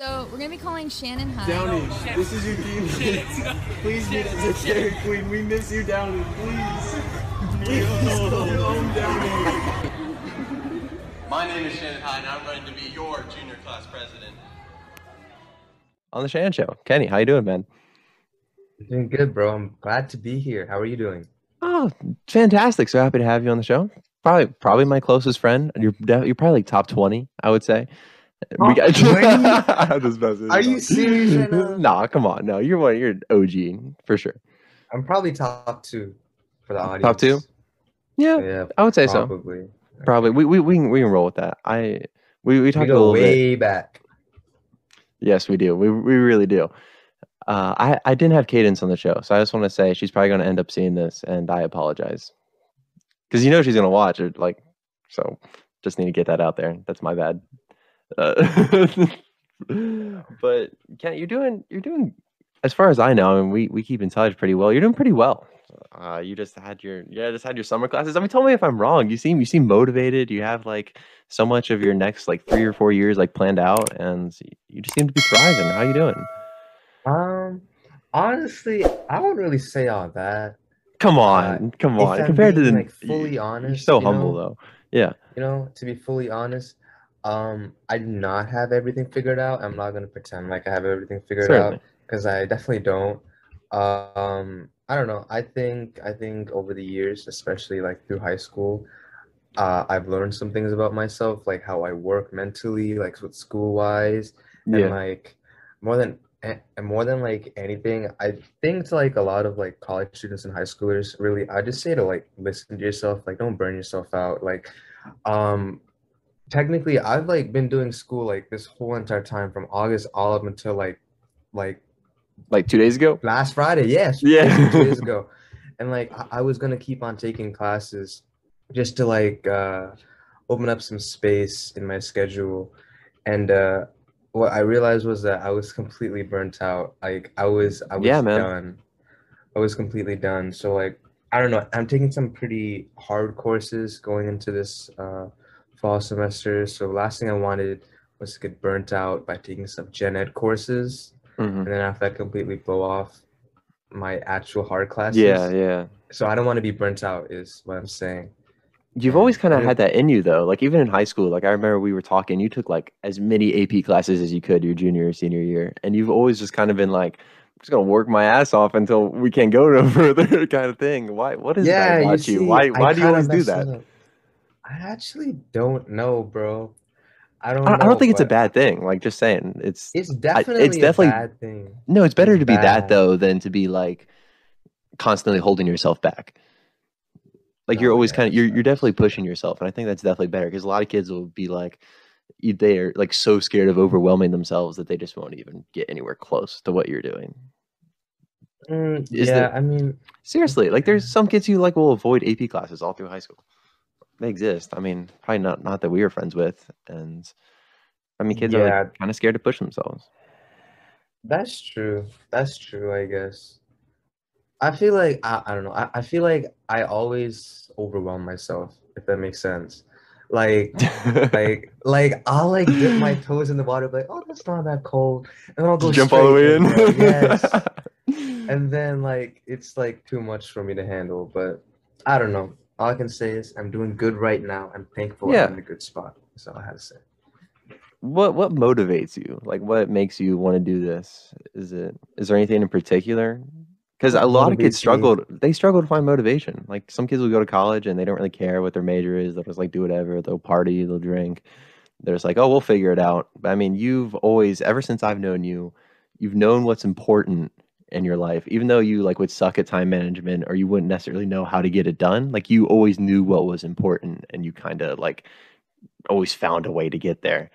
So we're gonna be calling Shannon High. Downey, this is your team. Please meet us at Dairy Queen. We miss you, Downey. Please. Please come home, Downey. My name is Shannon High, and I'm going to be your junior class president. on the Shan Show. Kenny, how you doing, man? Doing good, bro. I'm glad to be here. How are you doing? Oh, fantastic! So happy to have you on the show. Probably, probably my closest friend. You're def- you're probably like top twenty, I would say. Top 20? I'm just messing Are you serious right now? nah, come on. No, you're one. You're an OG for sure. I'm probably top two for the audience. Top two? Yeah, Yeah, I would say so. probably. Probably. We, we we can we can roll with that. I we we We talked a go little bit. way back. Yes, we do. We we really do. Uh, I I didn't have Cadence on the show, so I just want to say she's probably going to end up seeing this, and I apologize because you know she's going to watch it. Like, so just need to get that out there. That's my bad. Uh, but Ken, you're doing you're doing as far as I know, I mean, we we keep in touch pretty well. You're doing pretty well. Uh, you just had your yeah, just had your summer classes. I mean, tell me if I'm wrong. You seem you seem motivated. You have like so much of your next like three or four years like planned out, and you just seem to be thriving. How you doing? Um, honestly, I wouldn't really say all that. Come Uh, on, come if on. I'm Compared to the being, like, y- fully you're honest, so you humble know, though. Yeah, You know, to be fully honest, um, I do not have everything figured out. I'm not gonna pretend like I have everything figured certainly. out because I definitely don't. Um, I don't know. I think I think over the years, especially like through high school, uh, I've learned some things about myself, like how I work mentally, like with school wise, and like more than and more than like anything, I think to like a lot of like college students and high schoolers, really, I just say to like listen to yourself, like don't burn yourself out. Like, um, technically, I've like been doing school like this whole entire time from August all up until like like like two days ago. last Friday. Yes, Yeah. two days ago, and like I, I was gonna keep on taking classes just to like uh, open up some space in my schedule, and uh, what I realized was that I was completely burnt out. Like I was, I was Yeah, man. done. I was completely done. So like I don't know. I'm taking some pretty hard courses going into this uh, fall semester. So last thing I wanted was to get burnt out by taking some gen ed courses Mhm. and then after that completely blow off my actual hard classes. Yeah, yeah. So I don't want to be burnt out is what I'm saying. You've always kind of had that in you, though. Like even in high school, like I remember we were talking. You took like as many AP classes as you could your junior or senior year, and you've always just kind of been like, "I'm just gonna work my ass off until we can't go no further," kind of thing. Why? What is yeah, that about you? see, Why? I Why do you always do that? I actually don't know, bro. I don't I, I don't think it's a bad thing. Like just saying, it's It's I- definitely it's definitely a bad thing. no. It's better it's to be that though than to be like constantly holding yourself back. Like you're always kind of you're you're definitely pushing yourself, and I think that's definitely better because a lot of kids will be like they are like so scared of overwhelming themselves that they just won't even get anywhere close to what you're doing. Mm, Is yeah, there- I mean, Seriously, like there's some kids who like will avoid AP classes all through high school. They exist. I mean, probably not not that we were friends with, and I mean, kids are like kind of scared to push themselves. that's true. That's true, I guess. I feel like I, I don't know. I, I feel like I always overwhelm myself, if that makes sense. Like like like I'll like dip my toes in the water, like, oh that's not that cold. And then I'll go Jump all the way straight in. Yes. and then like it's like too much for me to handle. But I don't know. All I can say is I'm doing good right now. I'm thankful Yeah. I'm in a good spot. That's all I had to say. what what motivates you? Like what makes you want to do this? Is it is there anything in particular? Because a lot of kids motivates me? struggle. They struggle to find motivation. Like some kids will go to college and they don't really care what their major is. They'll just like do whatever. They'll party. They'll drink. They're just like, oh, we'll figure it out. But I mean, you've always, ever since I've known you, you've known what's important in your life. Even though you like would suck at time management or you wouldn't necessarily know how to get it done, like you always knew what was important and you kind of like always found a way to get there.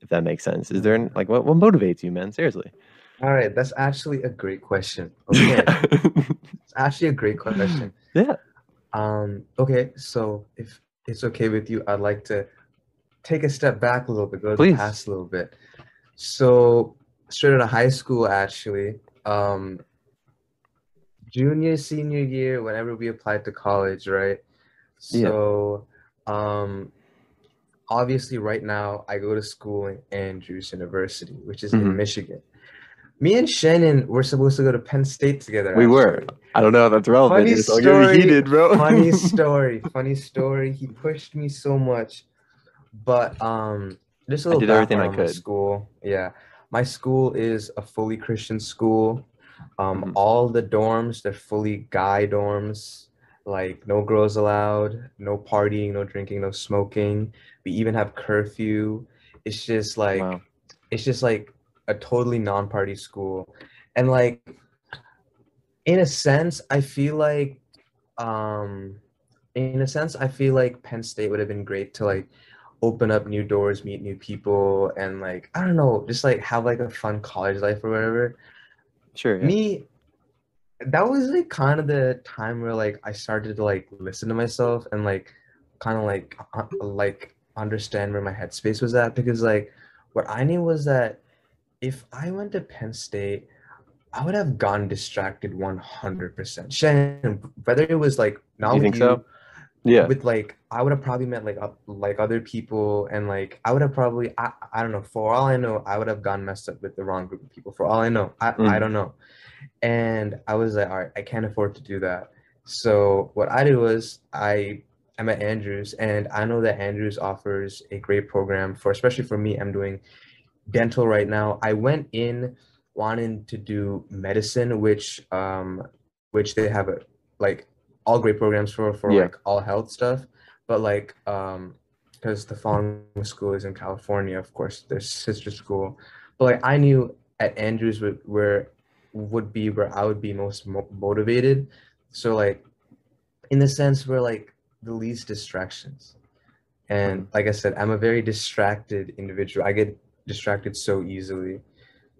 If that makes sense. Is there like what what motivates you, man? Seriously. All right, that's actually a great question. Okay, it's actually a great question. yeah. Um, okay, so if it's okay with you, I'd like to take a step back a little bit, go to Please. the past a little bit. So straight out of high school, actually, um, junior, senior year, whenever we applied to college, right? Yeah. So, um, obviously right now I go to school in Andrews University, which is Mhm. in Michigan. Me and Shannon were supposed to go to Penn State together. We were. I don't know if that's relevant. Funny It's story, heated, bro. funny story. Funny story. He pushed me so much, but um, just a I little did everything I could. School, yeah. My school is a fully Christian school. Um, Mhm. all the dorms they're fully guy dorms. Like no girls allowed, no partying, no drinking, no smoking. We even have curfew. It's just like Wow. it's just like a totally non-party school and like in a sense i feel like um in a sense i feel like penn state would have been great to like open up new doors meet new people and like i don't know just like have like a fun college life or whatever Sure. yeah. me that was like kind of the time where like i started to like listen to myself and like kind of like uh, like understand where my headspace was at because like what i knew was that if i went to penn state i would have gotten distracted 100% shannon whether it was like not You with think you so? Yeah. with like I would have probably met like uh, like other people and like I would have probably I, I don't know for all I know I would have gone messed up with the wrong group of people for all I know. I, I Mm. don't know. And I was like all right I can't afford to do that. So what I did was I I'm at Andrews and I know that Andrews offers a great program for especially for me I'm doing dental right now. I went in wanting to do medicine which um which they have a like all great programs for for Yeah. like all health stuff but like um because the following school is in california of course their sister school. But like i knew at andrews would, where would be where i would be most mo- motivated. So like in the sense where like the least distractions. And like i said i'm a very distracted individual. I get distracted so easily.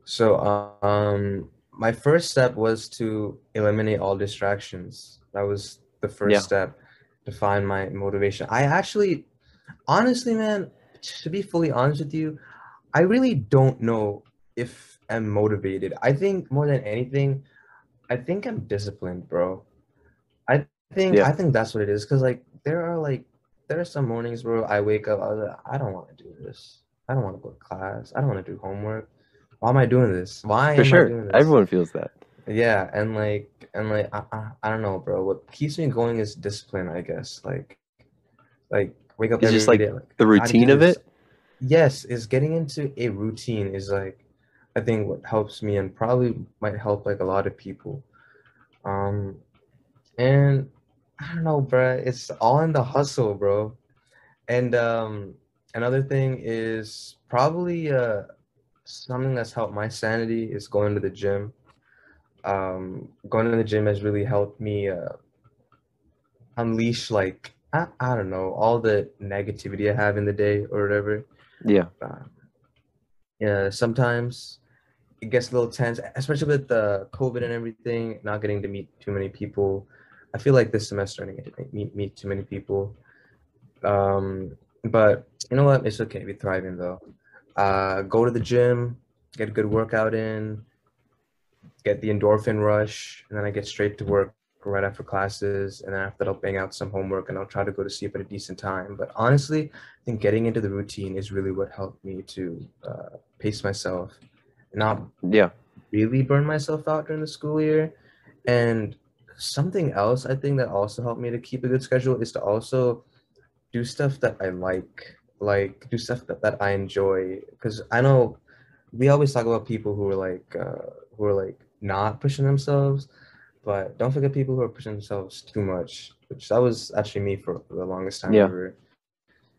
So um my first step was to eliminate all distractions. That was the first Yeah. step to find my motivation. I actually honestly man to be fully honest with you i really don't know if i'm motivated. I think more than anything i think i'm disciplined bro. I think Yeah. i think that's what it is because like there are like there are some mornings bro i wake up i was like i don't want to do this. I don't want to go to class. I don't want to do homework. Why am i doing this? Why For am i sure. doing this? Everyone feels that. Yeah and like and like I, I, I don't know bro what keeps me going is discipline i guess like like wake up It's every just, like, day, like The routine of it. yes is getting into a routine is like i think what helps me and probably might help like a lot of people. Um and i don't know bro it's all in the hustle bro. And um another thing is probably uh something that's helped my sanity is going to the gym um going to the gym has really helped me uh unleash like I, I don't know all the negativity I have in the day or whatever. Yeah. Um, yeah, sometimes it gets a little tense, especially with the COVID and everything. Not getting to meet too many people. I feel like this semester I didn't get to meet meet too many people. Um, but you know what? It's okay. We're thriving though. Uh, go to the gym, get a good workout in, get the endorphin rush, and then I get straight to work right after classes. And then after that, I'll bang out some homework and I'll try to go to sleep at a decent time. But honestly, I think getting into the routine is really what helped me to uh, pace myself, not Yeah. really burn myself out during the school year. And something else I think that also helped me to keep a good schedule is to also do stuff that I like, like do stuff that, that I enjoy. Because I know we always talk about people who are like uh, who are like not pushing themselves, but don't forget people who are pushing themselves too much. Which that was actually me for, for the longest time Yeah. ever.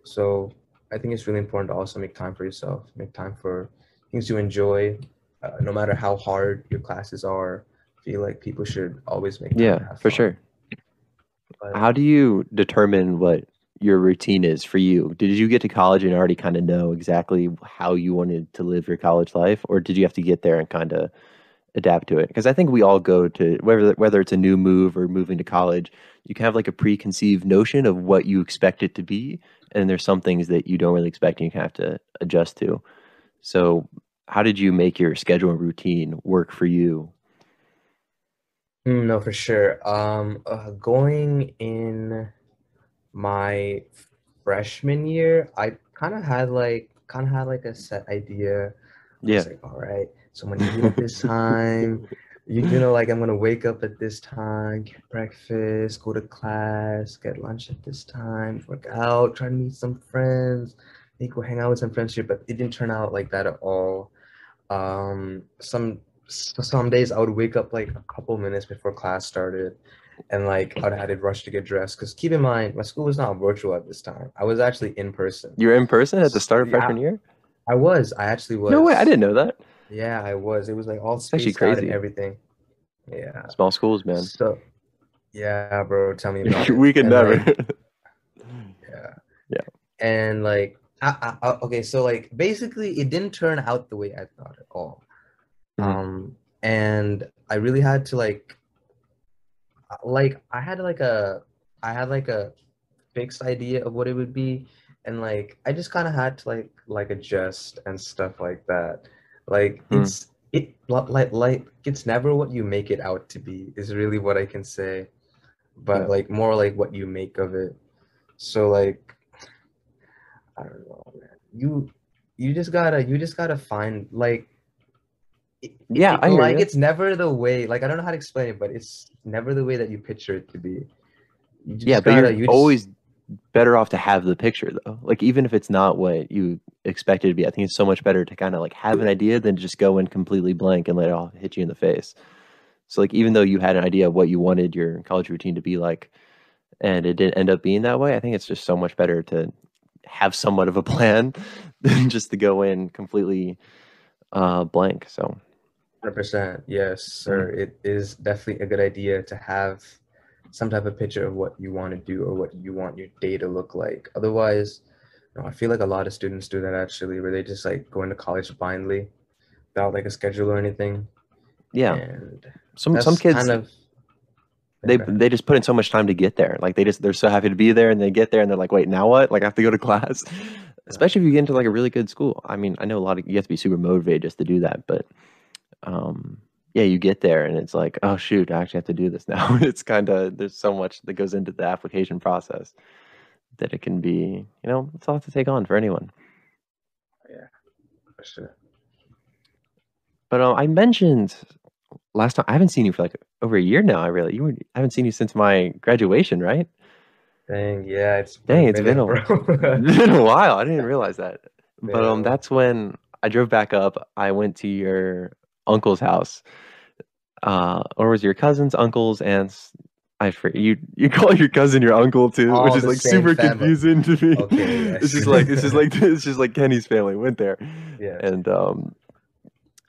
So I think it's really important to also make time for yourself, make time for things you enjoy, uh, no matter how hard your classes are. I feel like people should always make time Yeah, for sure. But- How do you determine what your routine is for you? Did you get to college and already kind of know exactly how you wanted to live your college life, or did you have to get there and kind of adapt to it? Because I think we all go to whether whether it's a new move or moving to college, you can have like a preconceived notion of what you expect it to be, and there's some things that you don't really expect and you have to adjust to. So, how did you make your schedule and routine work for you? Mm, no, for sure. Um, uh, going in my freshman year, I kind of had like kind of had like a set idea. I Yeah. was like, all right, so I'm gonna eat at this time. You, you know, like I'm gonna wake up at this time, get breakfast, go to class, get lunch at this time, work out, try to meet some friends, maybe go hang out with some friends here. But it didn't turn out like that at all. Um, some some days I would wake up like a couple minutes before class started, and like I'd had to rush to get dressed. Cause keep in mind, my school was not virtual at this time. I was actually in person. You were in person at the start of Yeah. freshman year? I was. I actually was. No way, I didn't know that. Yeah, I was. It was like all actually spaced out and crazy. everything. Yeah. Small schools, man. So, yeah, bro. Tell me about we could never. like, yeah. Yeah. And like, I, I, okay, so like, basically, it didn't turn out the way I thought at all. Mhm. Um, and I really had to like, uh, like, I had like a, I had like a fixed idea of what it would be, and like, I just kind of had to like, like adjust and stuff like that. Like, Hmm. it's it li- like like it's never what you make it out to be is really what I can say, but Yeah. like more like what you make of it. So like, I don't know, man. You you just gotta you just gotta find like. it- Yeah, it- like it's never the way. Like I don't know how to explain it, but it's never the way that you picture it to be. Yeah, but gotta- you're you just- always better off to have the picture though. Like even if it's not what you expected to be, I think it's so much better to kind of like have an idea than just go in completely blank and let it all hit you in the face. So like even though you had an idea of what you wanted your college routine to be like and it didn't end up being that way, I think it's just so much better to have somewhat of a plan than just to go in completely uh blank. So Hundred percent, yes, sir. It is definitely a good idea to have some type of picture of what you want to do or what you want your day to look like. Otherwise, you know, I feel like a lot of students do that actually, where they just like go into college blindly, without like a schedule or anything. yeah, And some some kids kind of they they just put in so much time to get there. Like they just they're so happy to be there, and they get there, and they're like, wait, now what? Like I have to go to class. Especially if you get into like a really good school. I mean, I know a lot of you have to be super motivated just to do that, but um, yeah, you get there, and it's like, oh shoot, I actually have to do this now. it's kind of there's so much that goes into the application process that it can be, you know, it's a lot to take on for anyone. Yeah, for sure. But um, I mentioned last time I haven't seen you for like over a year now. I really you were, I haven't seen you since my graduation, right? Dang, yeah, it's Dang, it's been a- It's been a while. I didn't realize that. But um, that's when I drove back up. I went to your uncle's house, uh, or was your cousin's, uncle's, aunts? I forget. You you call your cousin your uncle too, All which is like super family. confusing to me. Okay, it's yes. just like it's just like it's just like Kenny's family went there, yeah. and um,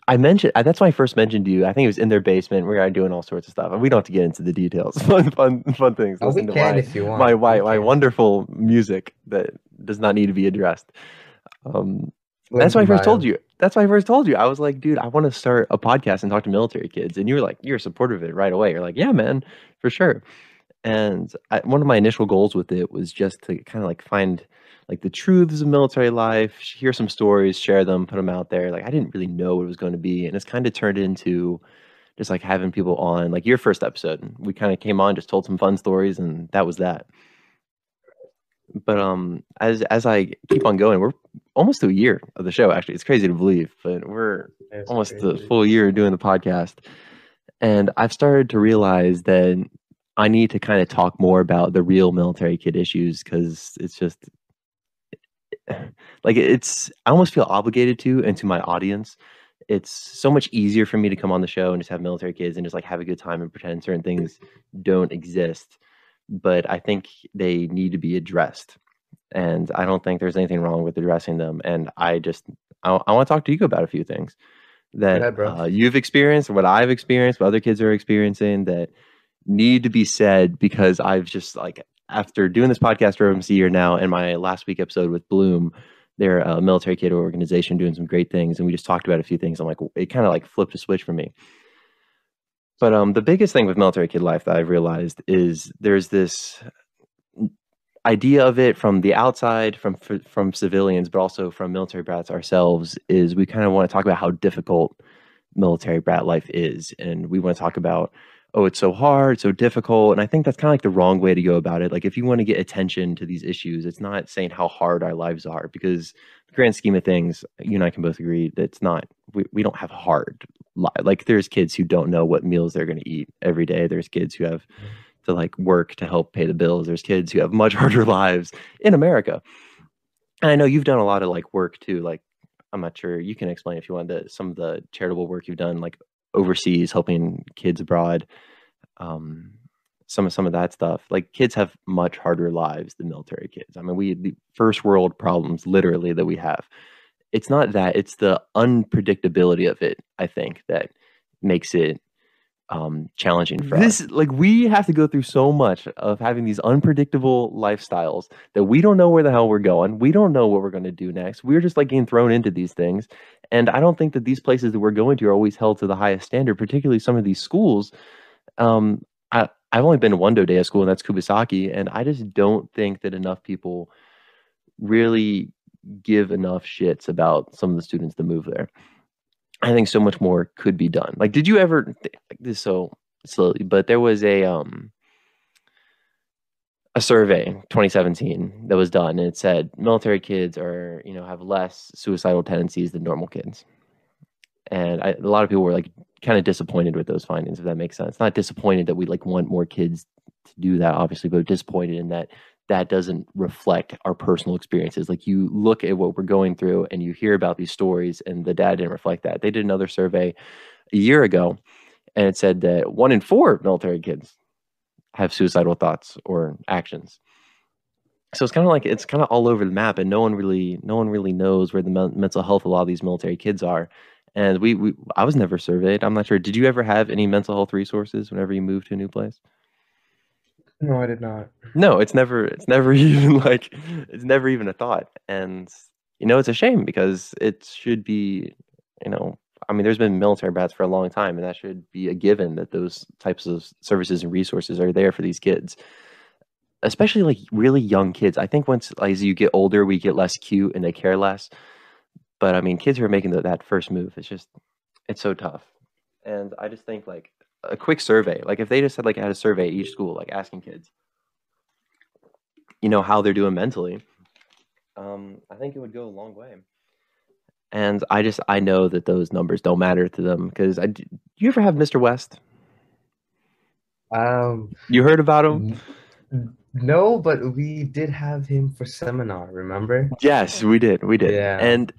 I mentioned that's when I first mentioned to you. I think it was in their basement. We were doing all sorts of stuff, and we don't have to get into the details. fun, fun, fun things. Oh, we Listen can my- if you want. my my, my wonderful music that does not need to be addressed. Um, that's why I first told you. That's why I first told you. I was like, dude, I want to start a podcast and talk to military kids. And you were like, you're supportive of it right away. You're like, yeah, man, for sure. And I, one of my initial goals with it was just to kind of like find like the truths of military life, hear some stories, share them, put them out there. Like I didn't really know what it was going to be, and it's kind of turned into just like having people on. Like your first episode, we kind of came on, just told some fun stories, and that was that. But um, as as I keep on going, we're almost a year of the show. Actually, it's crazy to believe, but we're It's almost the full year doing the podcast. And I've started to realize that I need to kind of talk more about the real military kid issues because it's just like it's I almost feel obligated to and to my audience. It's so much easier for me to come on the show and just have military kids and just like have a good time and pretend certain things don't exist. But I think they need to be addressed. And I don't think there's anything wrong with addressing them. And I just I, I want to talk to you about a few things that ahead, uh, you've experienced, what I've experienced, what other kids are experiencing that need to be said because I've just like after doing this podcast for almost a year now, and my last week episode with Bloom, they're a military kid organization doing some great things, and we just talked about a few things. I'm like, it kind of like flipped a switch for me. But um, the biggest thing with military kid life that I've realized is there's this idea of it from the outside, from from civilians, but also from military brats ourselves. Is we kind of want to talk about how difficult military brat life is, and we want to talk about oh, it's so hard, so difficult. And I think that's kind of like the wrong way to go about it. Like, if you want to get attention to these issues, it's not saying how hard our lives are, because the grand scheme of things, you and I can both agree that it's not, we, we don't have hard. Li- like, there's kids who don't know what meals they're going to eat every day. There's kids who have mm-hmm. To like work to help pay the bills. There's kids who have much harder lives in America. And I know you've done a lot of like work too. Like, I'm not sure you can explain if you want the, some of the charitable work you've done, like overseas, helping kids abroad. Um, some of some of that stuff. Like kids have much harder lives than military kids. I mean, we the first world problems literally that we have. It's not that; it's the unpredictability of it. I think that makes it um, challenging for this. us. Like we have to go through so much of having these unpredictable lifestyles that we don't know where the hell we're going. We don't know what we're going to do next. We're just like getting thrown into these things. And I don't think that these places that we're going to are always held to the highest standard, particularly some of these schools. Um, I, I've only been to one DoDEA school, and that's Kubasaki, and I just don't think that enough people really give enough shits about some of the students that move there. I think so much more could be done. Like, did you ever like this so slowly? But there was a um a survey 2017 that was done, and it said military kids are you know have less suicidal tendencies than normal kids. And I, a lot of people were like kind of disappointed with those findings, if that makes sense. Not disappointed that we like want more kids to do that, obviously, but disappointed in that that doesn't reflect our personal experiences. Like you look at what we're going through and you hear about these stories, and the data didn't reflect that. They did another survey a year ago, and it said that one in four military kids have suicidal thoughts or actions. So it's kind of like it's kind of all over the map, and no one really, no one really knows where the mental health of a lot of these military kids are. And we, we, I was never surveyed. I'm not sure. Did you ever have any mental health resources whenever you moved to a new place? No, I did not. No, it's never it's never even like it's never even a thought. And you know, it's a shame because it should be, you know, I mean, there's been military brats for a long time, and that should be a given that those types of services and resources are there for these kids, especially like really young kids. I think once as you get older, we get less cute and they care less. But I mean, kids who are making the, that first move, it's just it's so tough. And I just think like a quick survey. Like if they just had like had a survey at each school, like asking kids, you know, how they're doing mentally, um, I think it would go a long way. And I just I know that those numbers don't matter to them because I do you ever have Mr. West? Um, you heard about him? No, but we did have him for seminar. Remember? Yes, we did. We did. Yeah. And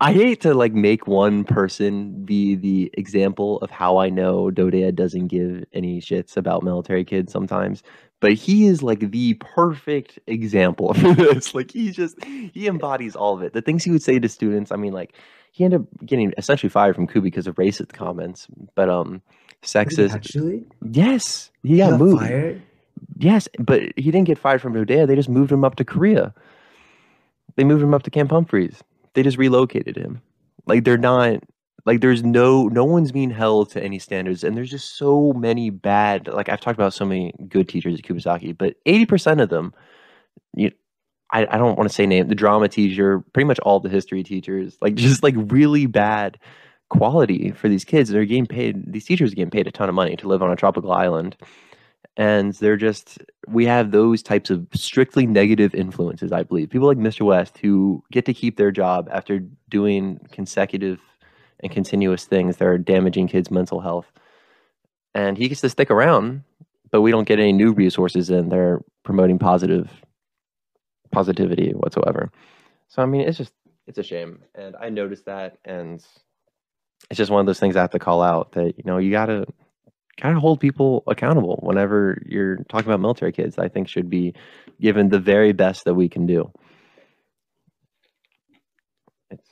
I hate to like make one person be the example of how I know DoDEA doesn't give any shits about military kids sometimes, but he is like the perfect example of this. Like he just he embodies all of it. The things he would say to students, I mean, like he ended up getting essentially fired from Kubi because of racist comments, but um sexist. Actually, yes, he got, got moved. Fired? Yes, but he didn't get fired from DoDEA. They just moved him up to Korea. They moved him up to Camp Humphreys. They just relocated him. Like they're not like there's no no one's being held to any standards and there's just so many bad like I've talked about so many good teachers at Kubasaki, but 80% of them you I, I don't want to say name the drama teacher, pretty much all the history teachers, like just like really bad quality for these kids. They're getting paid these teachers are getting paid a ton of money to live on a tropical island and they're just we have those types of strictly negative influences i believe. People like mr west who get to keep their job after doing consecutive and continuous things that are damaging kids mental health. And he gets to stick around but we don't get any new resources in they're promoting positive positivity whatsoever. So i mean it's just it's a shame. And i noticed that and it's just one of those things i have to call out that you know you gotta kind of hold people accountable whenever you're talking about military kids. I think should be given the very best that we can do. It's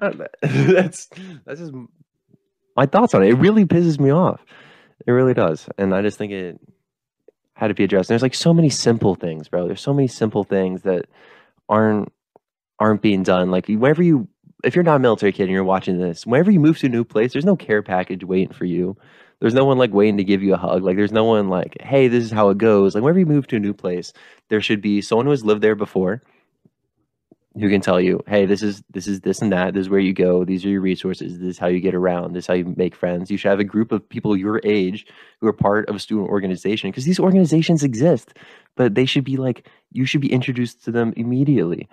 that's that's just my thoughts on it. It really pisses me off. It really does, and I just think it had to be addressed. And there's like so many simple things, bro. There's so many simple things that aren't aren't being done. Like whenever you if you're not a military kid and you're watching this, whenever you move to a new place, there's no care package waiting for you. There's no one like waiting to give you a hug. Like there's no one like, hey, this is how it goes. Like whenever you move to a new place, there should be someone who has lived there before. who can tell you, hey, this is this is this and that. This is where you go. These are your resources. This is how you get around. This is how you make friends. You should have a group of people your age who are part of a student organization because these organizations exist, but they should be like you should be introduced to them immediately,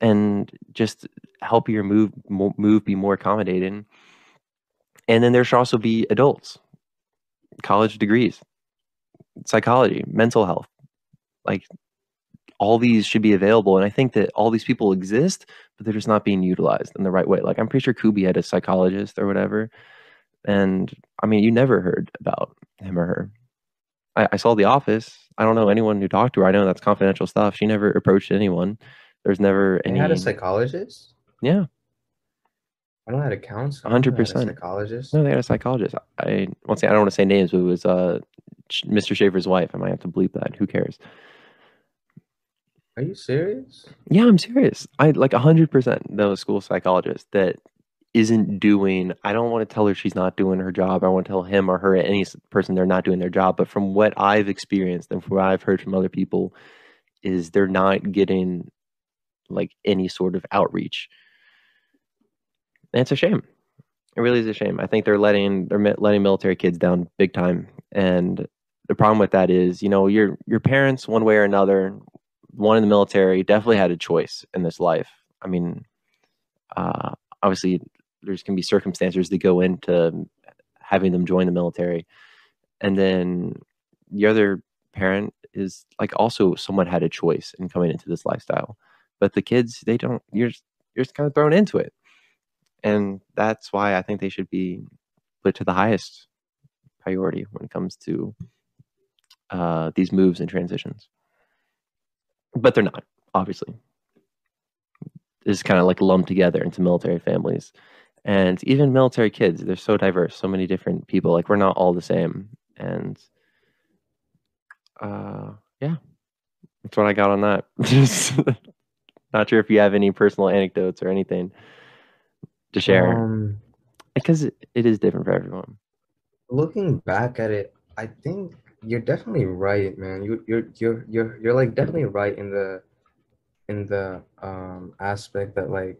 and just help your move move be more accommodating. And then there should also be adults, college degrees, psychology, mental health, like all these should be available. And I think that all these people exist, but they're just not being utilized in the right way. Like I'm pretty sure Kubi had a psychologist or whatever. And I mean, you never heard about him or her. I, I saw The Office. I don't know anyone who talked to her. I know that's confidential stuff. She never approached anyone. There's never They any. had a psychologist. yeah, I don't know how to counselor. I know they had a 100%. Psychologist. no, they had a psychologist. I once again, I don't want to say names, but it was uh, Mr. Schaefer's wife. I might have to bleep that. Who cares? Are you serious? Yeah, I'm serious. I like 100% know a school psychologist that isn't doing, I don't want to tell her she's not doing her job. I want to tell him or her, any person, they're not doing their job. But from what I've experienced and from what I've heard from other people, is they're not getting like any sort of outreach. And it's a shame. It really is a shame. I think they're letting they're letting military kids down big time. And the problem with that is, you know, your your parents, one way or another, one in the military definitely had a choice in this life. I mean, uh, obviously, there's can be circumstances that go into having them join the military, and then the other parent is like also someone had a choice in coming into this lifestyle, but the kids they don't. You're just, you're just kind of thrown into it, and that's why I think they should be put to the highest priority when it comes to uh, these moves and transitions. But they're not obviously. It's kind of like lumped together into military families. And even military kids they're so diverse so many different people like we're not all the same. And uh yeah. That's what i got on that not sure if you have any personal anecdotes or anything to share Um, because it, it is different for everyone looking back at it, I think you're definitely right, man. You you're you're you're you're like definitely right in the in the um aspect that like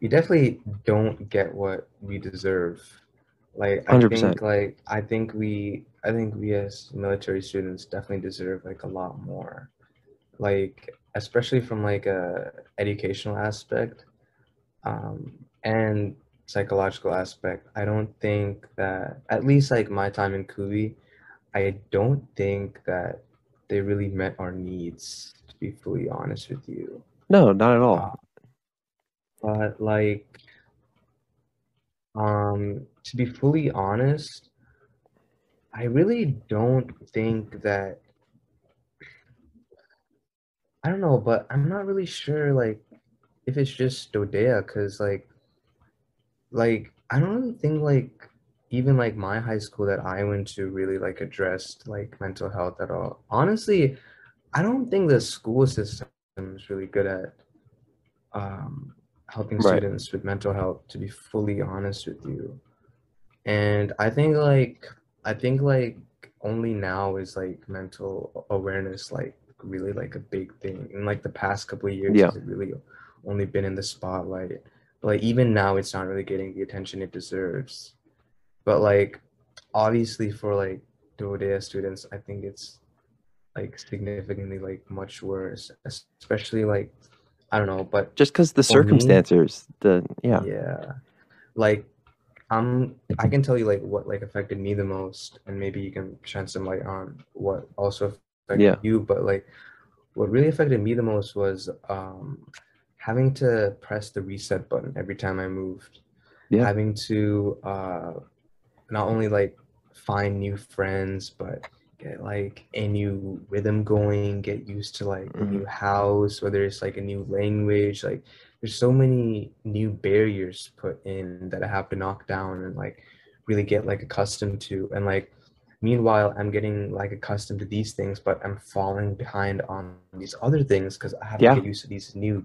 you definitely don't get what we deserve. Like I 100%. think like I think we I think we as military students definitely deserve like a lot more. Like especially from like a educational aspect um and psychological aspect. I don't think that at least like my time in Kubi, I don't think that they really met our needs to be fully honest with you. no not at all Uh, but like um to be fully honest i really don't think that i don't know but i'm not really sure like if it's just DoDEA because like like i don't really think like even like my high school that i went to really like addressed like mental health at all honestly i don't think the school system is really good at um helping Right. students with mental health to be fully honest with you and i think like i think like only now is like mental awareness like really like a big thing in like the past couple of years Yeah. has it really only been in the spotlight but like even now it's not really getting the attention it deserves but like obviously for like DoDEA students i think it's like significantly like much worse especially like i don't know but just because the For me- circumstances the yeah yeah. Like I'm I can tell you like what like affected me the most and maybe you can shine some light on what also affected Yeah. you, but like what really affected me the most was um having to press the reset button every time I moved. Yeah. Having to uh not only like find new friends but get like a new rhythm going, get used to like a Mhm. new house, whether it's like a new language, like there's so many new barriers put in that I have to knock down and like really get like accustomed to. And like meanwhile, I'm getting like accustomed to these things, but I'm falling behind on these other things because I have Yeah. to get used to these new.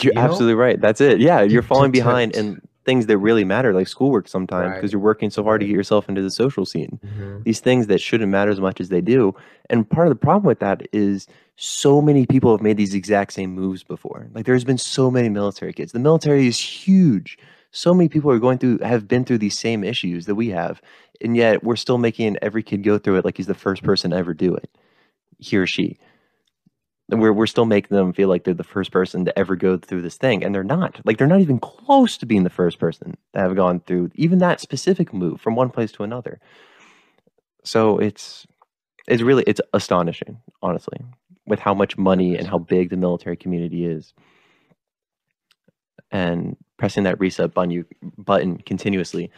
You're you know? absolutely right. That's it. Yeah, you're falling behind in things that really matter, like schoolwork sometimes, because Right. you're working so hard to get yourself into the social scene. Mm-hmm. These things that shouldn't matter as much as they do. And part of the problem with that is so many people have made these exact same moves before. Like there's been so many military kids. The military is huge. So many people are going through have been through these same issues that we have, and yet we're still making every kid go through it like he's the first person to ever do it. He or she. And we're we're still making them feel like they're the first person to ever go through this thing, and they're not. Like they're not even close to being the first person to have gone through even that specific move from one place to another. So it's it's really it's astonishing, honestly, with how much money and how big the military community is. And pressing that reset button you button continuously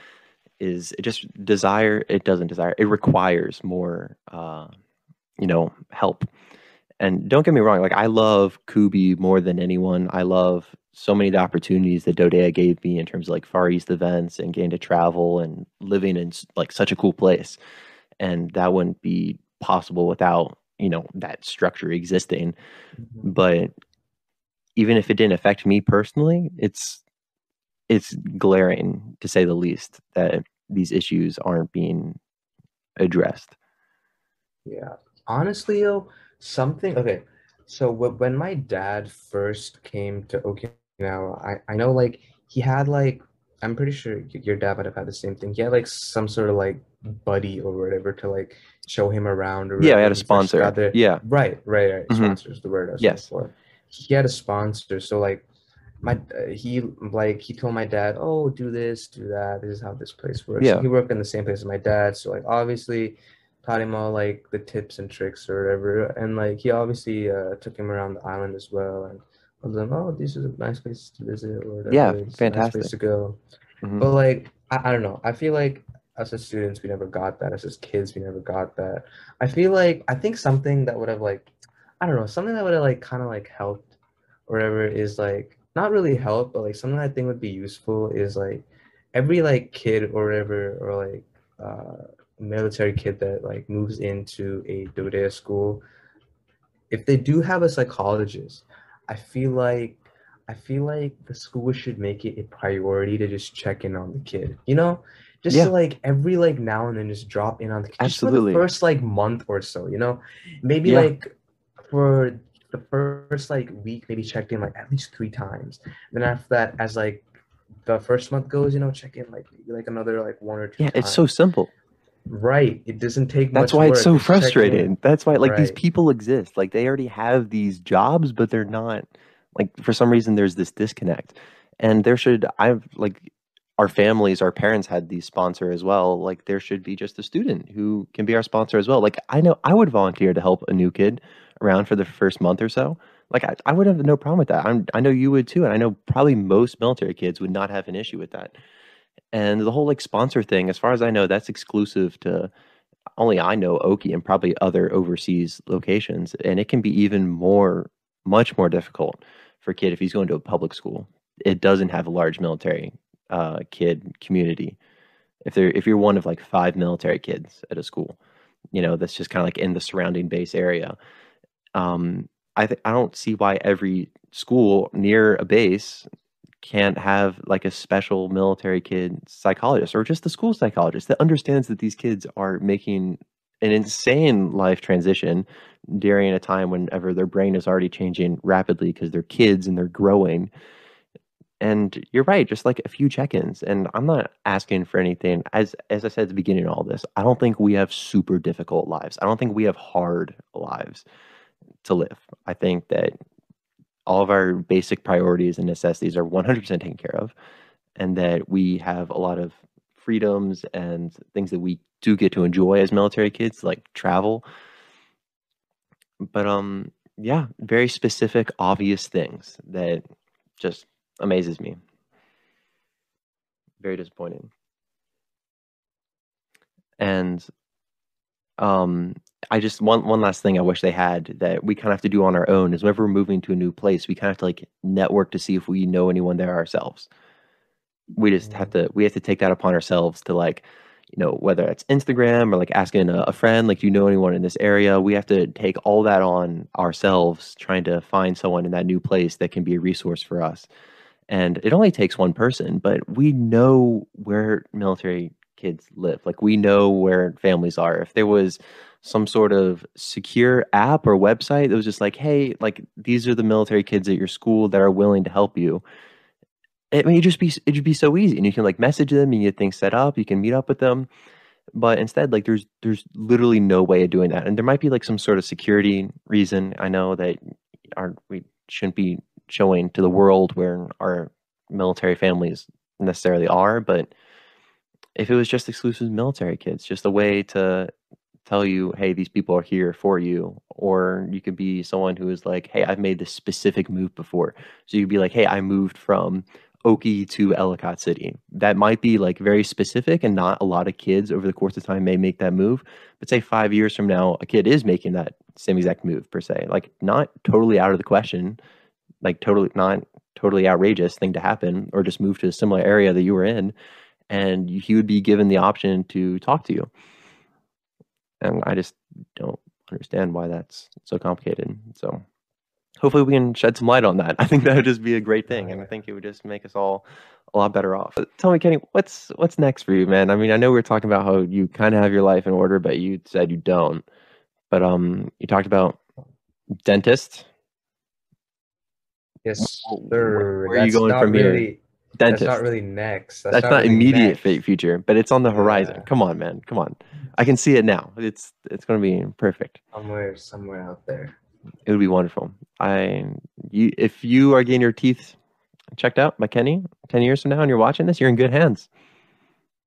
is it just desire it doesn't desire it requires more uh you know help. And don't get me wrong like i love kubi more than anyone. I love so many of the opportunities that DoDEA gave me in terms of like far east events and getting to travel and living in like such a cool place. And that wouldn't be possible without you know that structure existing. Mm-hmm. but even if it didn't affect me personally it's it's glaring to say the least that these issues aren't being addressed yeah honestly yo something okay so when my dad first came to okinawa i i know like he had like i'm pretty sure your dad would have had the same thing he had like some sort of like buddy or whatever to like show him around. Or yeah, I had a sponsor. Yeah, right, right, right. Mm-hmm. Sponsors the word I was yes. for. He had a sponsor, so like my uh, he like he told my dad, oh, do this, do that. This is how this place works. Yeah. So he worked in the same place as my dad, so like obviously taught him all like the tips and tricks or whatever, and like he obviously uh, took him around the island as well and. Was like, oh, this is a nice place to visit or whatever. Yeah, fantastic. Nice place to go. Mm-hmm. But like, I, I don't know. I feel like us as students we never got that us as kids we never got that i feel like i think something that would have like i don't know something that would have like kind of like helped or whatever is like not really help but like something i think would be useful is like every like kid or whatever or like uh military kid that like moves into a DoDEA school if they do have a psychologist i feel like i feel like the school should make it a priority to just check in on the kid you know just yeah. to like every like now and then just drop in on the kid. absolutely the first like month or so you know maybe yeah. like for the first like week maybe checked in like at least three times then after that as like the first month goes you know check in like maybe like another like one or two yeah times. it's so simple right it doesn't take that's why it's so frustrating that's why like right. these people exist like they already have these jobs but they're not like for some reason there's this disconnect and there should i've like our families, our parents had these sponsor as well. Like there should be just a student who can be our sponsor as well. Like I know I would volunteer to help a new kid around for the first month or so. Like I, I would have no problem with that. I'm, I know you would too, and I know probably most military kids would not have an issue with that. And the whole like sponsor thing, as far as I know, that's exclusive to only I know Oki and probably other overseas locations, and it can be even more, much more difficult for a kid if he's going to a public school. It doesn't have a large military uh, kid community. If they're if you're one of like five military kids at a school, you know that's just kind of like in the surrounding base area. Um, I th- I don't see why every school near a base can't have like a special military kid psychologist or just the school psychologist that understands that these kids are making an insane life transition during a time whenever their brain is already changing rapidly because they're kids and they're growing and you're right, just like a few check-ins. And I'm not asking for anything. As as I said at the beginning of all this, I don't think we have super difficult lives. I don't think we have hard lives to live. I think that all of our basic priorities and necessities are 100% taken care of, and that we have a lot of freedoms and things that we do get to enjoy as military kids, like travel. But um, yeah, very specific, obvious things that just amazes me. Very disappointing. And um I just one one last thing I wish they had that we kind of have to do on our own is whenever we're moving to a new place, we kind of have to like network to see if we know anyone there ourselves. We just have mm-hmm. to we have to take that upon ourselves to like, you know, whether it's Instagram or like asking a, a friend, like, do you know anyone in this area? We have to take all that on ourselves, trying to find someone in that new place that can be a resource for us and it only takes one person but we know where military kids live like we know where families are if there was some sort of secure app or website that was just like, hey, like these are the military kids at your school that are willing to help you. I mean, it'd just be it'd be so easy, and you can like message them, and you get things set up, you can meet up with them. But instead, like there's there's literally no way of doing that, and there might be like some sort of security reason. I know that our we shouldn't be showing to the world where our military families necessarily are, but if it was just exclusive military kids, just a way to tell you, hey, these people are here for you. Or you could be someone who is like, hey, I've made this specific move before. So you'd be like, hey, I moved from Oki to Ellicott City. That might be like very specific, and not a lot of kids over the course of time may make that move. But say five years from now, a kid is making that same exact move per se. Like not totally out of the question, like totally not totally outrageous thing to happen, or just move to a similar area that you were in, and he would be given the option to talk to you. And I just don't understand why that's so complicated. So hopefully we can shed some light on that. I think that would just be a great thing, and I think it would just make us all a lot better off. Tell me, Kenny, what's what's next for you, man? I mean, I know we are talking about how you kind of have your life in order, but you said you don't. But um, you talked about dentist. Yes, sir. where are you going from here? Dentist. That's not really next. That's, not, really immediate next. fa- future, but it's on the horizon. Yeah. Come on, man. Come on. I can see it now. It's it's going to be perfect. Somewhere, somewhere out there. It would be wonderful. I you if you are getting your teeth checked out by Kenny ten years from now, and you're watching this, you're in good hands.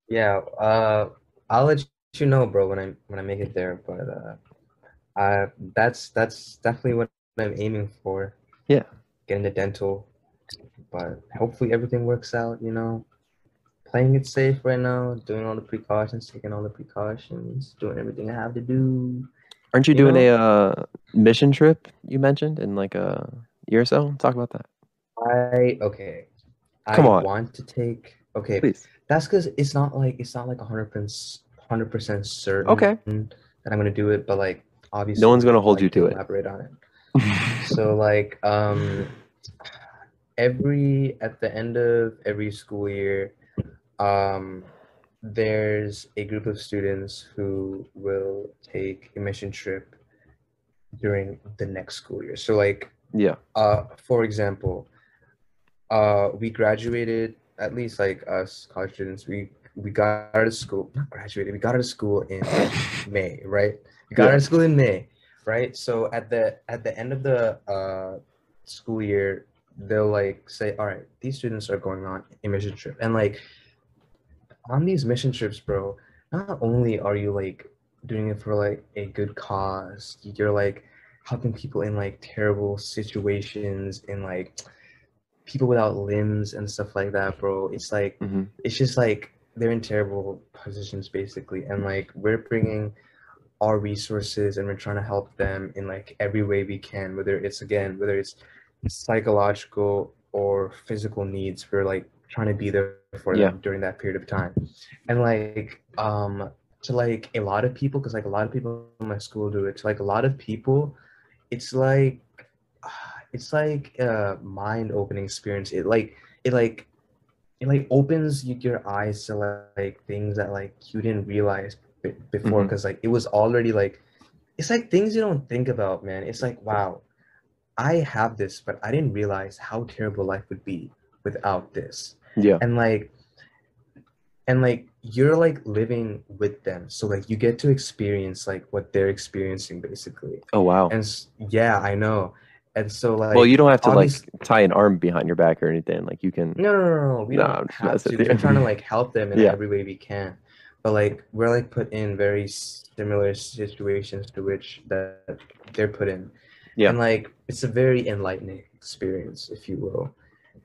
Yeah. Uh, I'll let you know, bro, when I when I make it there. But uh, I that's that's definitely what I'm aiming for. Yeah. Getting the dental, but hopefully everything works out. You know, playing it safe right now, doing all the precautions, taking all the precautions, doing everything I have to do. Aren't you, You doing know- a uh, mission trip? You mentioned in like a year or so. Talk about that, I okay. Come I on. want to take okay. please. That's because it's not like it's not like hundred percent hundred percent certain Okay. that I'm gonna do it, but like obviously no one's gonna hold like you to it. Elaborate on it. So like um every at the end of every school year, um there's a group of students who will take a mission trip during the next school year. So like yeah. uh for example uh we graduated at least like us college students we we got out of school not graduated we got out of school in may right we got Yeah. out of school in may right so at the at the end of the uh school year they'll like say all right these students are going on a mission trip. And like on these mission trips bro not only are you like doing it for like a good cause you're like helping people in like terrible situations and like people without limbs and stuff like that bro. It's like hmm it's just like they're in terrible positions basically. And like we're bringing our resources and we're trying to help them in like every way we can whether it's again whether it's psychological or physical needs we're like trying to be there for Yeah. them during that period of time. And like um to like a lot of people because like a lot of people in my school do it to like a lot of people it's like it's like a mind opening experience. It like it like it like opens your eyes to like things that like you didn't realize before because like it was already like it's like things you don't think about man. It's like wow i have this but i didn't realize how terrible life would be without this Yeah. and like and like you're like living with them so like you get to experience like what they're experiencing basically Oh wow. and yeah i know and so like well, you don't have to like tie an arm behind your back or anything. Like you can. no no no no we no, don't I'm have to we're trying to like help them in Yeah. every way we can but like we're like put in very similar situations to which that they're put in Yeah. and like it's a very enlightening experience if you will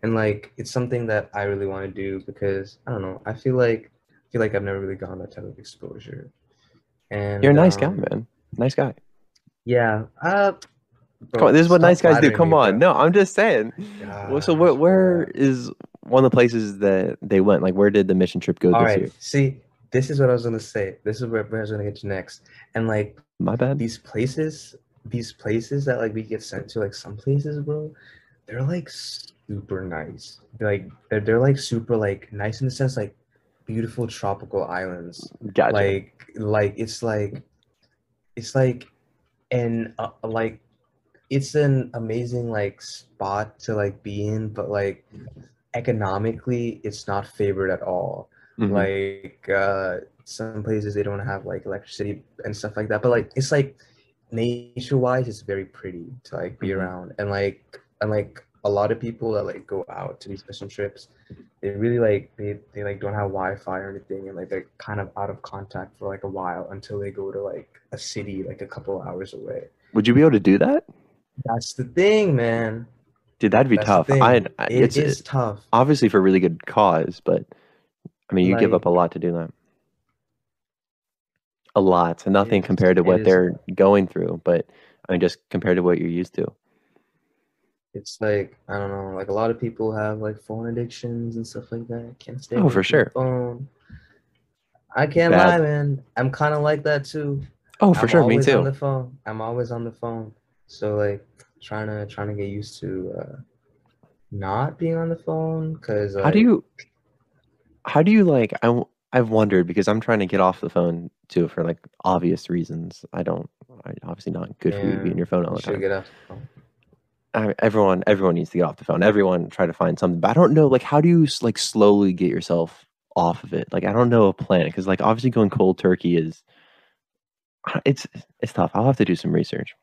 and like it's something that i really want to do because i don't know i feel like I feel like i've never really gotten that type of exposure and You're a nice guy, um, man. Nice guy. yeah uh Come on, this is what nice guys do. Come me, on. bro. No, I'm just saying. Well, so where where is one of the places that they went? Like where did the mission trip go All this right. year? See, this is what I was gonna say. This is where, where I was gonna get to next. And like My bad. these places, these places that like we get sent to, like some places, bro, they're like super nice. They're like they're they're like super like nice in the sense like beautiful tropical islands. Gotcha. Like like it's like it's like and uh, like it's an amazing like spot to like be in but like economically it's not favored at all Mhm. like uh some places they don't have like electricity and stuff like that but like it's like nature wise it's very pretty to like be Mhm. around and like and like a lot of people that like go out to these mission trips they really like they, they like don't have wi-fi or anything and like they're kind of out of contact for like a while until they go to like a city like a couple hours away Would you be able to do that? that's the thing man Dude, that'd be That's tough. I, I It it's is tough obviously for a really good cause, but I mean, you give up a lot to do that. A lot, and nothing is- compared to what they're going through, but I mean, just compared to what you're used to. it's like I don't know, like a lot of people have like phone addictions and stuff like that. Can't stay Oh, for sure. Phone. I can't Bad. lie, man. I'm kind of like that too. Oh, for I'm sure, me too. On the phone. I'm always on the phone. So like trying to trying to get used to uh not being on the phone because How do you? How do you like? I I've wondered because I'm trying to get off the phone too for like obvious reasons. I don't. I, obviously not good for you to be Yeah, in your phone all the time. get off the phone. I, everyone everyone needs to get off the phone. Everyone try to find something, but I don't know like how do you like slowly get yourself off of it? Like I don't know a plan because like obviously going cold turkey is uh, it's it's tough. I'll have to do some research.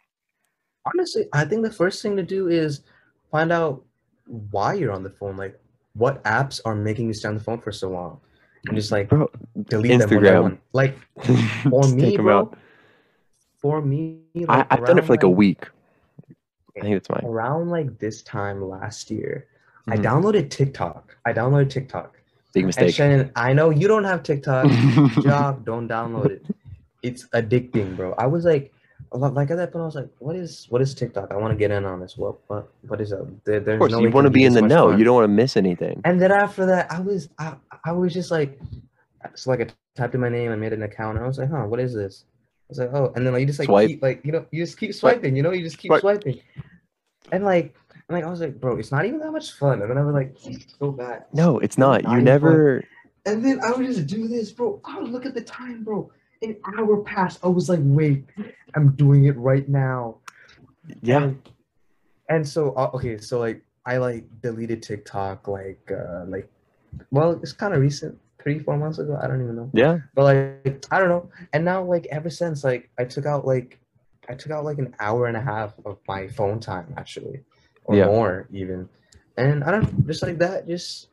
Honestly, I think the first thing to do is find out why you're on the phone. Like what apps are making you stay on the phone for so long? And just like Bro, delete Instagram. Like for me, bro. out. For me, I, like, I've done it for like a week. I think it's mine. Around like this time last year, I Mhm. downloaded TikTok. I downloaded TikTok. Big And mistake. Shannon, I know you don't have TikTok. Job, don't download it. It's addicting, bro. I was like, like at that point, I was like, what is what is TikTok? I want to get in on this. What what what is that? There, there's of course, no you want to be in the know. fun. You don't want to miss anything. And then after that, I was I, I was just like, so like I typed in my name, I made an account, and I was like, huh, what is this? I was like, oh, and then like you just like Swipe. keep like you know you just keep swiping, you know, you just keep Swipe. swiping, and like and like I was like, bro, it's not even that much fun, and then I was like, go back. No, it's not. Not You even fun. never. And then I would just do this, bro. I would look at the time, bro. An hour passed. I was like, wait, I'm doing it right now. Yeah. And, and so uh, okay, so like I like deleted TikTok like uh like well, it's kind of recent, three, four months ago. I don't even know. Yeah. But like I don't know. And now like ever since like I took out like I took out like an hour and a half of my phone time actually. Or Yeah. more even. And I don't just like that, just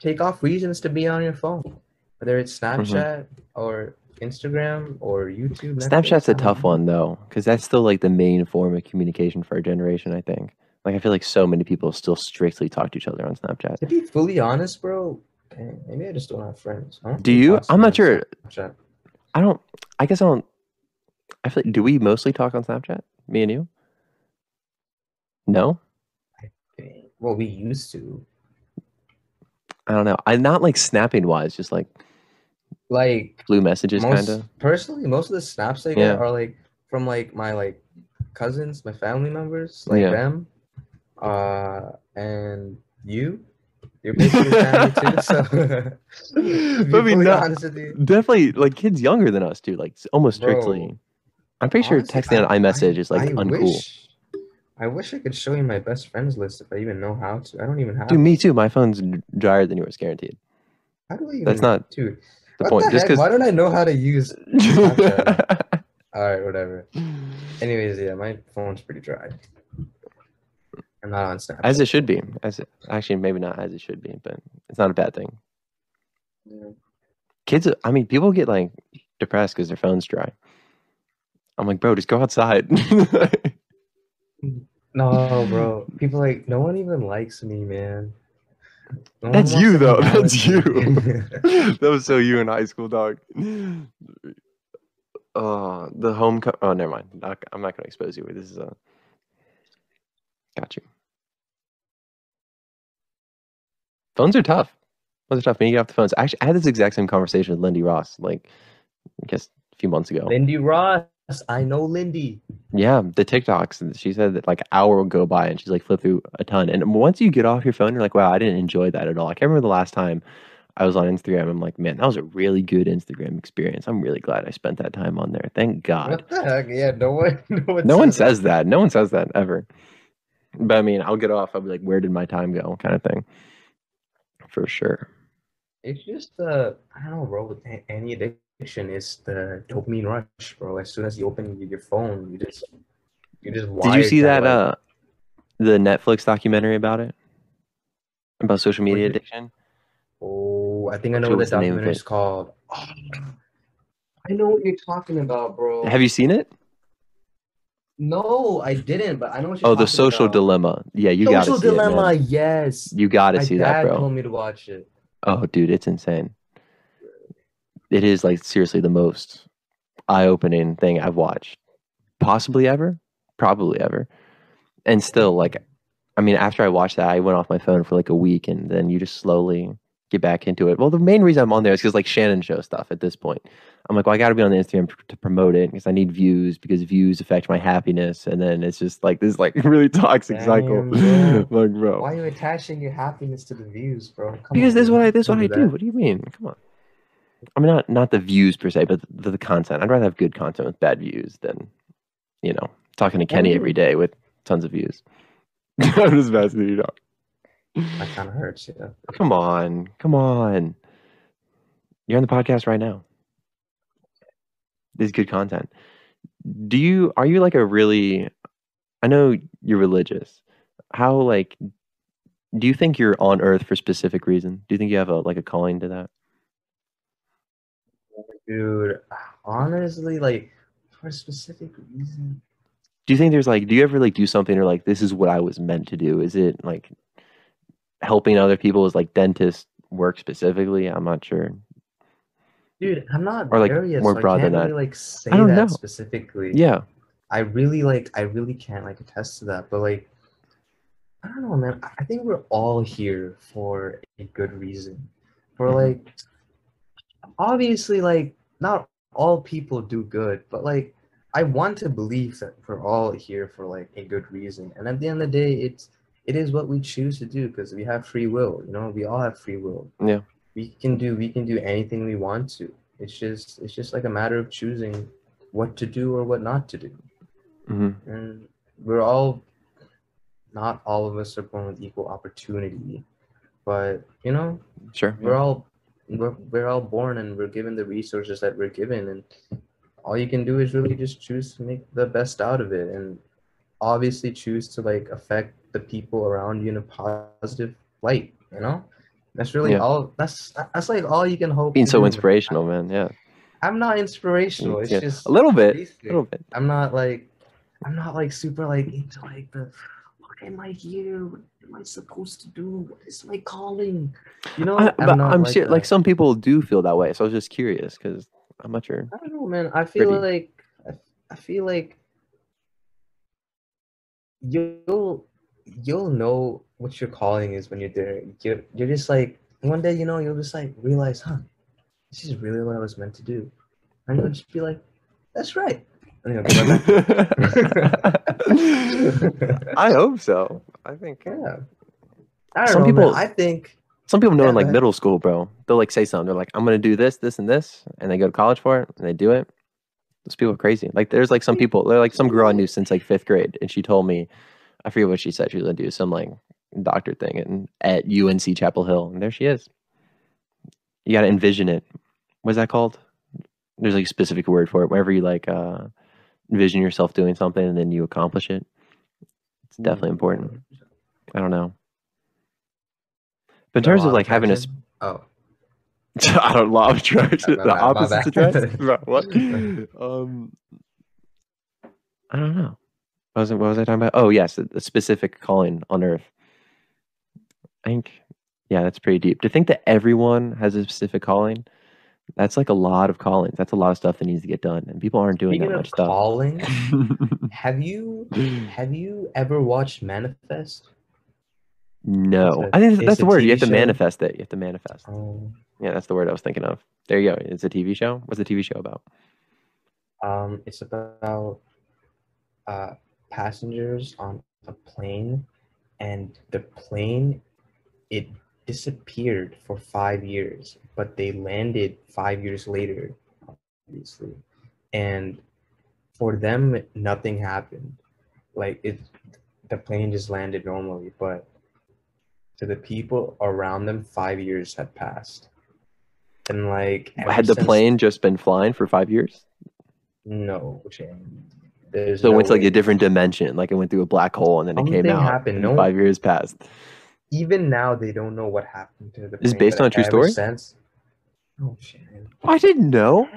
take off reasons to be on your phone. Whether it's Mm-hmm. Snapchat or Instagram or YouTube. Snapchat's a tough one though, because that's still like the main form of communication for our generation. I think. Like I feel like so many people still strictly talk to each other on Snapchat. To be fully honest, bro, dang, maybe I just don't have friends. Don't Do you? I'm not sure. Snapchat. I don't. I guess I don't. I feel like, do we mostly talk on Snapchat? Me and you? No. Well, we used to. I don't know. I'm not like snapping wise, just like Like blue messages, kind of. personally, most of the snaps I get Yeah. are like from like my like cousins, my family members, like Yeah. them, uh, and you. You're basically family too. So, But I not- honest with you, Definitely, like kids younger than us too like almost Bro, strictly. I'm pretty sure honestly, texting on iMessage I- is like I uncool. Wish, I wish I could show you my best friends list if I even know how to. I don't even have. Dude, me too. My phone's drier than yours, guaranteed. How do I even? That's not dude. The what point. the Just? Why don't I know how to use? All right, whatever. Anyways, yeah, my phone's pretty dry. I'm not on Snapchat. as it should be. As it, actually, maybe not as it should be, but it's not a bad thing. Yeah. Kids, I mean, people get like depressed because their phone's dry. I'm like, bro, just go outside. No, bro. People like no one even likes me, man. No That's you, though. That's you. that was so you in high school, dog. Uh, the home. Co- oh, never mind. Not, I'm not gonna expose you. This is a. Got you. Phones are tough. Phones are tough. When you get off the phones, actually, I had this exact same conversation with Lindy Ross, like, I guess a few months ago. Lindy Ross. I know Lindy. Yeah, the TikToks. and She said that like hour will go by and she's like flip through a ton. And once you get off your phone, you're like, wow, I didn't enjoy that at all. I can't remember the last time I was on Instagram. I'm like, man, that was a really good Instagram experience. I'm really glad I spent that time on there. Thank God. What the heck? Yeah, no one. No one, No one says that. says that. No one says that ever. But I mean, I'll get off. I'll be like, where did my time go? Kind of thing. For sure. It's just uh, I don't know, bro. With any addiction, it's the dopamine rush, bro. As soon as you open your phone, you just, you just. Did you see that? wired Uh, the Netflix documentary about it, about social media addiction. Oh, I think I know what the the name of documentary is called. Oh, I know what you're talking about, bro. Have you seen it? No, I didn't, but I know what you're Oh, the social about. dilemma. Yeah, you social gotta see dilemma. it. Yes. You gotta see dad that, bro. told me to watch it. Oh, dude, it's insane. It is like seriously the most eye-opening thing I've watched, possibly ever, probably ever. And still, like, I mean, after I watched that, I went off my phone for like a week, and then you just slowly get back into it. Well, the main reason I'm on there is because like Shannon show stuff. At this point, I'm like, well, I got to be on the Instagram to promote it because I need views because views affect my happiness, and then it's just like this like really toxic cycle. Like, bro, Why are you attaching your happiness to the views, bro? Come because on, this is what. I this is what I do do. that. What do you mean? Come on. I mean, not not the views per se, but the, the content. I'd rather have good content with bad views than, you know, talking to Kenny every day with tons of views. I'm just messing with you. Dog. That kind of hurts, yeah. Come on, come on. You're on the podcast right now. This is good content. Do you are you like a really? I know you're religious. How like? Do you think you're on Earth for specific reason? Do you think you have a like a calling to that? Dude, honestly, like for a specific reason. do you think there's like do you ever like do something or like this is what i was meant to do is it like helping other people is like dentist work specifically i'm not sure Dude, I'm not Or, like, more so I broad can't than really that. like say don't that know. specifically. yeah I really like I really can't like attest to that, but like I don't know, man. I- I think we're all here for a good reason. For Mhm. like obviously like not all people do good, but like I want to believe that we're all here for like a good reason. And at the end of the day, it's it is what we choose to do because we have free will, you know, we all have free will. Yeah. We can do we can do anything we want to. It's just it's just like a matter of choosing what to do or what not to do hmm and we're all not all of us are born with equal opportunity but you know sure we're all we're, we're all born and we're given the resources that we're given and all you can do is really just choose to make the best out of it and obviously choose to like affect the people around you in a positive light you know that's really Yeah. all that's that's like all you can hope being so do. inspirational man yeah i'm not inspirational it's Yeah. just a little bit a little bit I'm not like I'm not like super like into like the am I here? What am I supposed to do? What is my calling? You know, I, but not i'm like sure like some people do feel that way so i was just curious because i'm not sure I don't know, man. I feel Pretty. like I, I feel like you'll you'll know what your calling is when you're there. You're, you're just like one day, you know, you'll just like realize, huh, this is really what I was meant to do, and you'll just be like, that's right. And you'll go right. i hope so i think Yeah. I don't Some know, man. people- I think Some people know Yeah, in like middle school, bro. They'll like say something. They're like, "I'm gonna do this, this, and this," and they go to college for it, and they do it. Those people are crazy. Like, there's like some people. They're like some girl I knew since like fifth grade, and she told me, I forget what she said. She was gonna do some like doctor thing and at UNC Chapel Hill, and there she is. You gotta envision it. What's that called? There's like a specific word for it. Whenever you like uh, envision yourself doing something and then you accomplish it, it's definitely important. I don't know. But in terms of like having a sp- Oh, I don't law of attraction. The opposite my opposites bad. what? um, I don't know. What was it? What was I talking about? Oh, yes, a, a specific calling on Earth. I think, yeah, that's pretty deep. To think that everyone has a specific calling, that's like a lot of callings. That's a lot of stuff that needs to get done, and people aren't doing speaking that much stuff. calling, have you have you ever watched Manifest? no, I think that's, that's the word. You have to show. manifest it. You have to manifest. Oh, Yeah, that's the word I was thinking of. There you go. It's a TV show. What's the TV show about? um, it's about uh passengers on a plane, and the plane it disappeared for five years, but they landed five years later, obviously. And for them, nothing happened. Like it, the plane just landed normally, but to the people around them, five years had passed. And like, Had the since- plane just been flying for five years? No, Shane. There's So it no went to like way. a different dimension, like it went through a black hole and then it came out. happened, no- Five years passed. Even now, they don't know what happened to the. Is plane, based on a true story? Since, oh Shannon. I didn't know.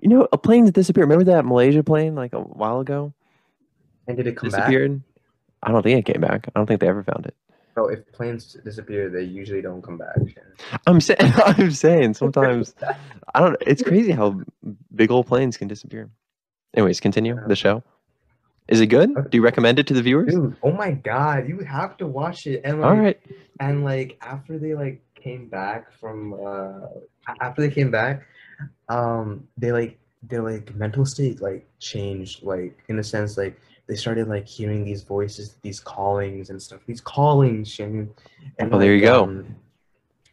You know, a plane disappeared. Remember that Malaysia plane like a while ago? And did it come back? I don't think it came back. I don't think they ever found it. No, if planes disappear, they usually don't come back. I'm saying, I'm saying sometimes I don't. It's crazy how big old planes can disappear. Anyways, continue the show. Is it good? Do you recommend it to the viewers? Dude, oh my god, you have to watch it. And like, All right. and like after they like came back from uh after they came back, um they like their like mental state like changed like in a sense like they started like hearing these voices, these callings and stuff. These callings, Shannon. And Oh, there you go. um,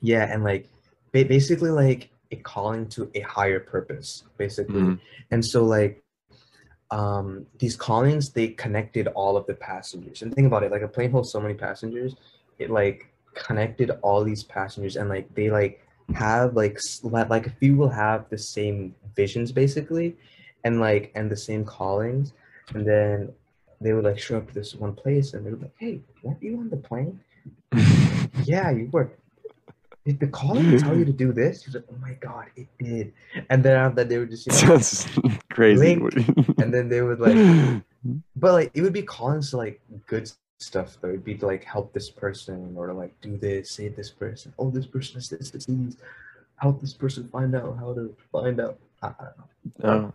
yeah, and like ba- basically like a calling to a higher purpose, basically. Mhm. And so like um these callings they connected all of the passengers. And think about it, like a plane holds so many passengers, it like connected all these passengers and like they like have like like a few will have the same visions basically and like and the same callings. And then they would like show up to this one place and they were like hey weren't you on the plane? Yeah you were did the calling tell you to do this he's like oh my god it did and then after that they would just you know Sounds crazy. and then they would like but like it would be callings to like good stuff though it'd be to like help this person or to like do this save this person oh this person has this disease help this person find out how to find out I, I don't know oh.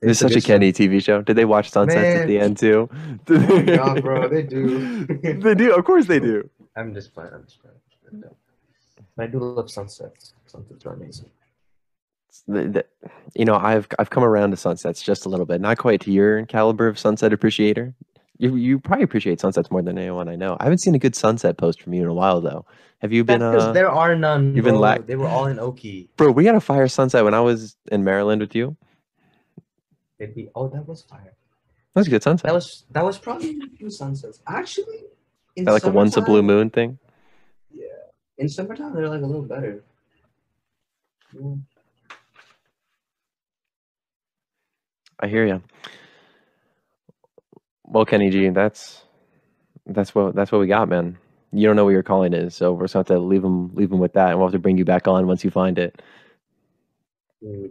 Is It's such a Kenny TV show. Did they watch Sunsets at the end too? Oh God, bro, they do. they do. Of course they do. I'm just playing. I'm just playing. No. I do love sunsets. Sunsets are amazing. the, the, you know, I've I've come around to sunsets just a little bit, not quite to your caliber of sunset appreciator. You you probably appreciate sunsets more than anyone I know. I haven't seen a good sunset post from you in a while though. Have you been? That's 'cause Uh, there are none. you've been bro. lack- They were all in Oki. bro, we got a fire sunset when I was in Maryland with you. Be. Oh, that was fire. That was a good sunset. That was that was probably a few sunsets. Actually, like a once a blue moon thing. In summertime they're like a little better. Yeah. I hear you. Well, Kenny G, that's that's what that's what we got, man. You don't know what your calling is, so we're just gonna have to leave them leave them with that, and we'll have to bring you back on once you find it. Dude,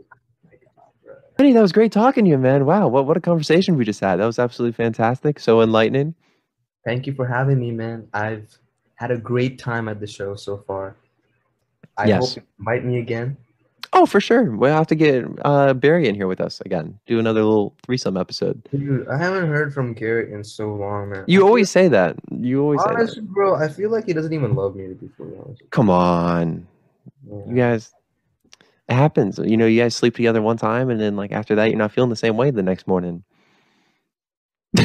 God. Kenny, that was great talking to you, man. Wow, what what a conversation we just had. That was absolutely fantastic. So enlightening. Thank you for having me, man. I've had a great time at the show so far. I Yes. hope you invite me again. Oh, for sure. We'll have to get uh, Barry in here with us again. Do another little threesome episode. Dude, I haven't heard from Garrett in so long, man. I You feel- always say that. You always say that. bro. I feel like he doesn't even love me to be fully honest. Come on. Yeah. You guys, it happens. You know, you guys sleep together one time, and then like after that, you're not feeling the same way the next morning.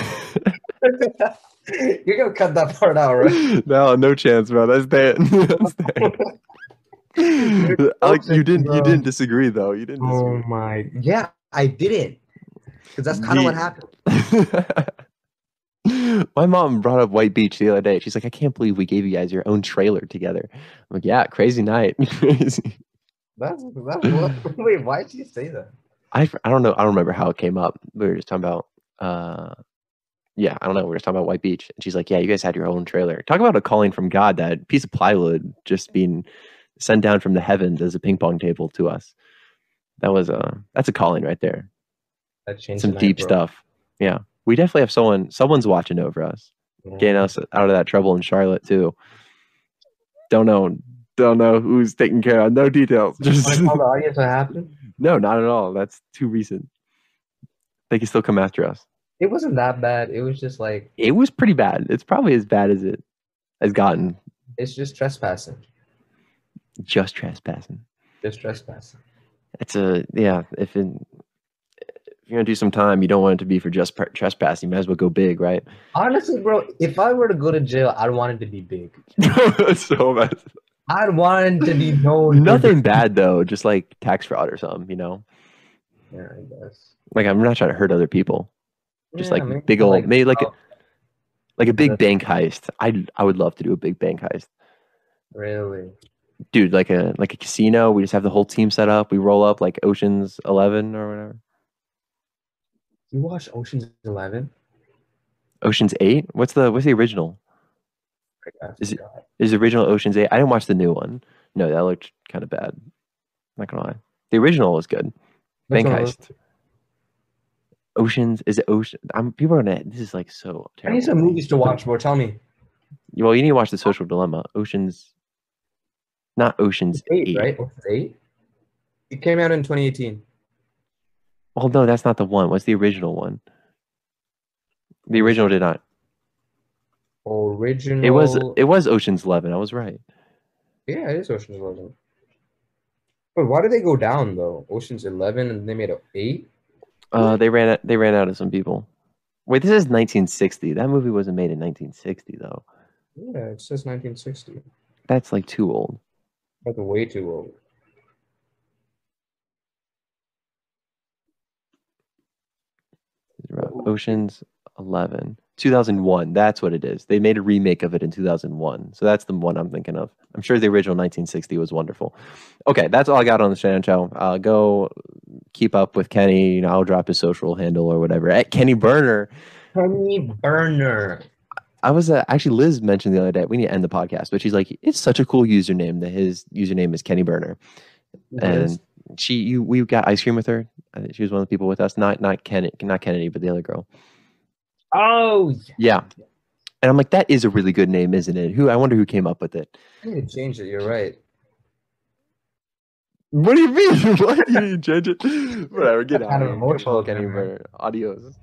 You're gonna cut that part out, right? no, no chance, bro. That's dead. That's dead. Alex, you didn't. You didn't disagree, though. You didn't Oh my, yeah, I didn't, because that's kind of what happened. My mom brought up White Beach the other day. She's like, I can't believe we gave you guys your own trailer together. I'm like, yeah, crazy night. crazy. That's what. Wait, why did you say that? I, I don't know. I don't remember how it came up. We were just talking about, uh, yeah, I don't know. We were talking about White Beach. And she's like, yeah, you guys had your own trailer. Talk about a calling from God, that piece of plywood just being sent down from the heavens as a ping pong table to us. That was a, that's a calling right there. That changed Some deep bro. stuff. Yeah. We definitely have someone, someone's watching over us. Yeah. getting us out of that trouble in Charlotte too. Don't know, don't know who's taking care of. No details. Just tell the audience what happened? no, not at all. That's too recent. They can still come after us. It wasn't that bad. It was just like It was pretty bad. It's probably as bad as it has gotten. it's just trespassing. Just trespassing. Just trespassing. It's a yeah. If, it, if you're gonna do some time, you don't want it to be for just trespassing. You might as well go big, right? Honestly, bro, if I were to go to jail, I'd want it to be big. so bad. I wanted to be known. Nothing bad though, just like tax fraud or something, you know. Yeah, I guess. Like I'm not trying to hurt other people. Just Yeah, like big old, maybe like a, like a big bank heist. I I would love to do a big bank heist, really. dude. Like a like a casino. We just have the whole team set up. We roll up like Ocean's Eleven or whatever. You watch Ocean's Eleven? Ocean's Eight. What's the what's the original? Is it-. Is the original Ocean's Eight? I didn't watch the new one. No, that looked kind of bad. Not gonna lie. The original was good. Bank heist. Oceans is it Ocean? I'm people are gonna. This is like so Terrible. I need some movies to watch, More. Tell me. Well, you need to watch the Social Dilemma. Oceans, not Oceans Eight, Eight. right? Eight. It came out in 2018. Oh no, that's not the one. What's the original one? The original did not. Original. It was it was Ocean's Eleven. I was right. Yeah, it is Ocean's Eleven. But why did they go down though? Ocean's Eleven and they made a eight. Uh, they ran out. They ran out of some people. Wait, this is 1960. That movie wasn't made in 1960 though. Yeah, it says 1960. That's like too old. That's way too old. Ocean's 11. 2001. That's what it is. They made a remake of it in 2001. So that's the one I'm thinking of. I'm sure the original 1960 was wonderful. Okay, that's all I got on the Shannon Show. Uh, go keep up with Kenny. You know, I'll drop his social handle or whatever at Kenny Burner. Kenny Burner. I was uh, actually Liz mentioned the other day. We need to end the podcast, but she's like, it's such a cool username that his username is Kenny Burner. And she, you, we got ice cream with her. She was one of the people with us. Not, not Kennedy, not Kennedy, but the other girl. Oh, Yeah. And I'm like, that is a really good name, isn't it? Who I wonder who came up with it. I need to change it. You're right. What do you mean? Why do you need to change it? Whatever, get out of of here. Go emotional follow Kenny memory. Burner. Adios.